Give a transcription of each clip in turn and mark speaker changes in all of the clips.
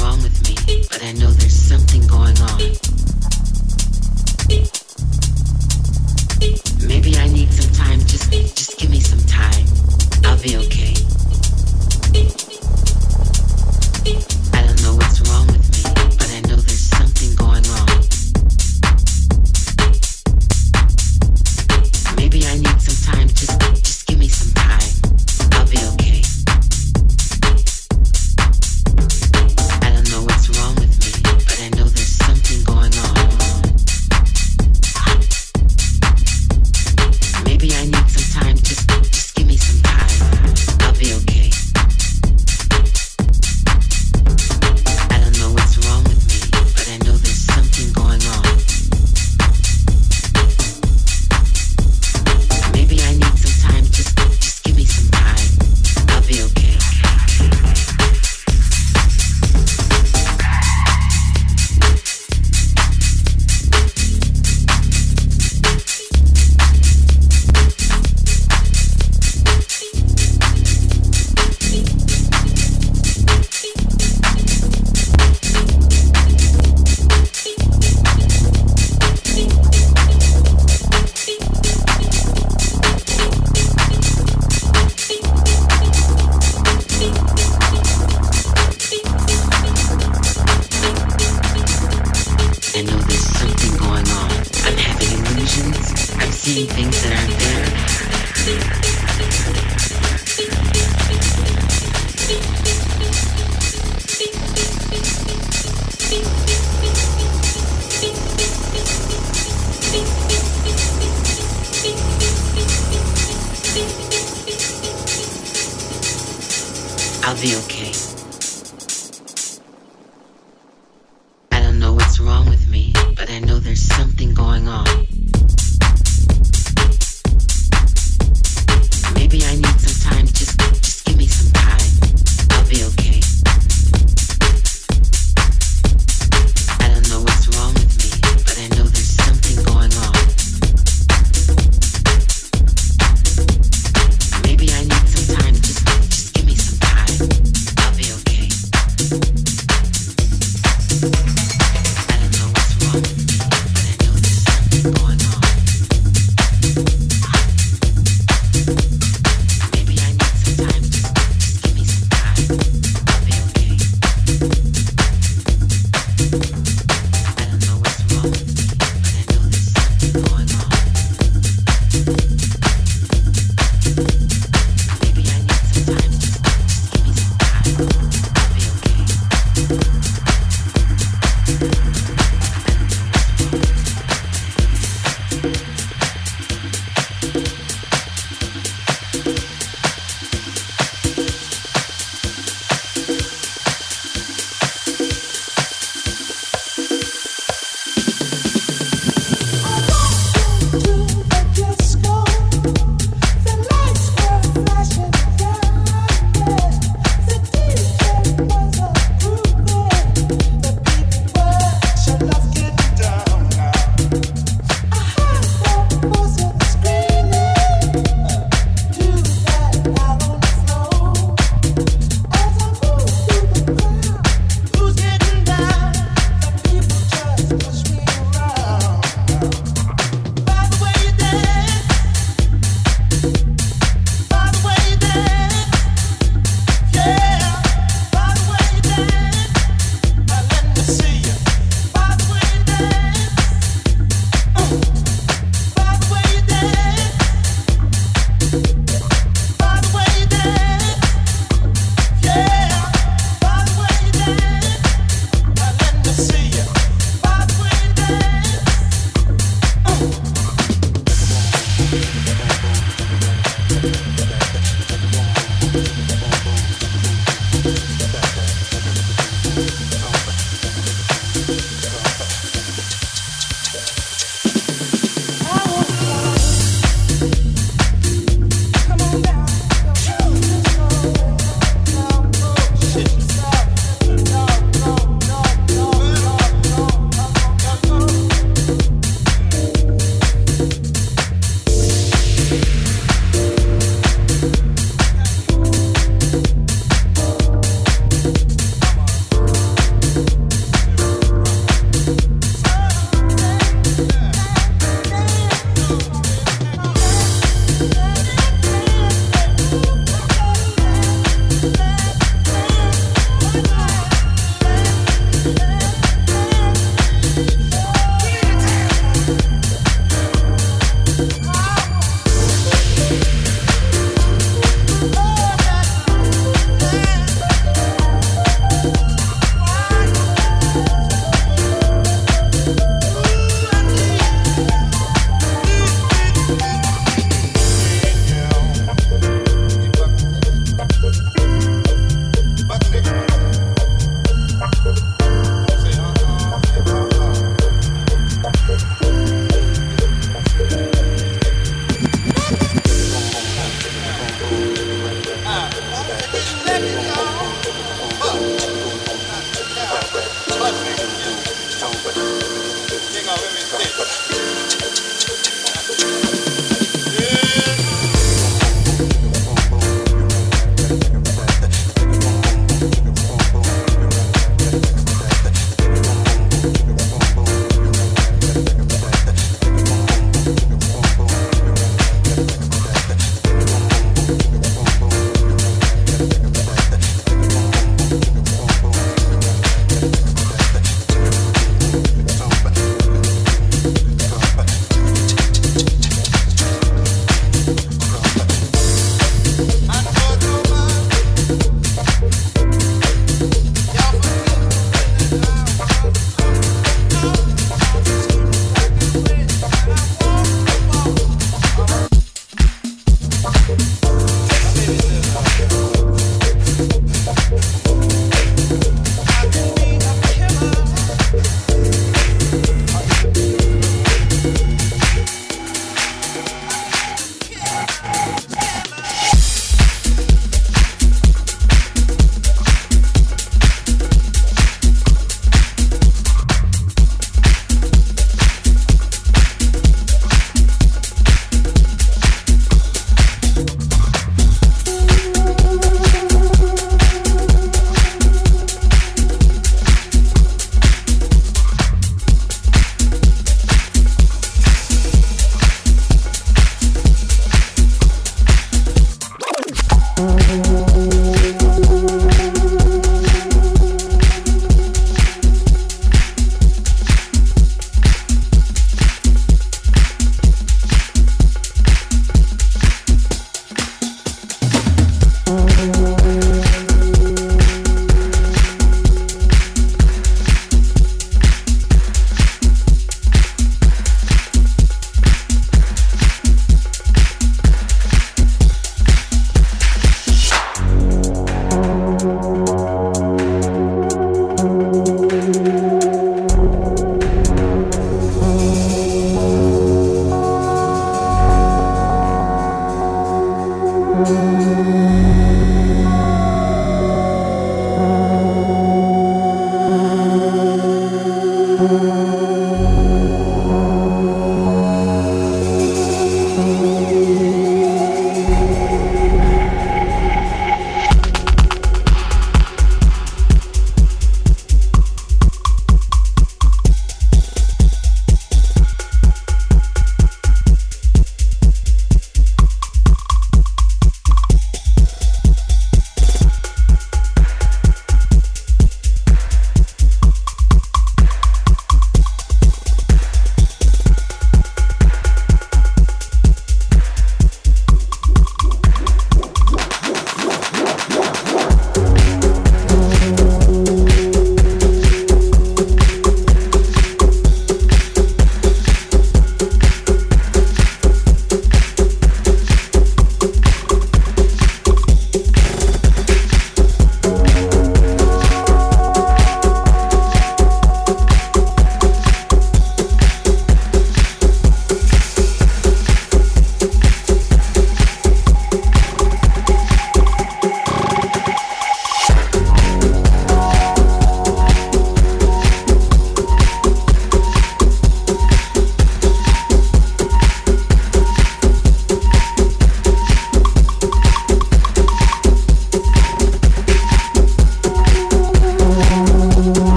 Speaker 1: wrong with me, but I know there's
Speaker 2: something going
Speaker 3: on.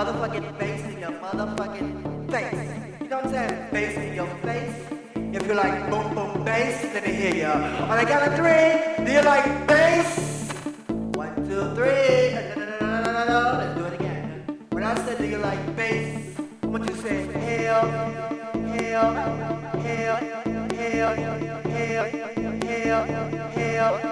Speaker 3: Motherfucking bass in your motherfucking face. You know what I'm saying? Bass in your face. If you like boom boom bass, let me hear ya. On the count of three, do you like bass? One, two, three. Let's do it again. When I said do you like bass, I want you to say hell, hell, hell, hell, hell, hell, hell, hell, hell,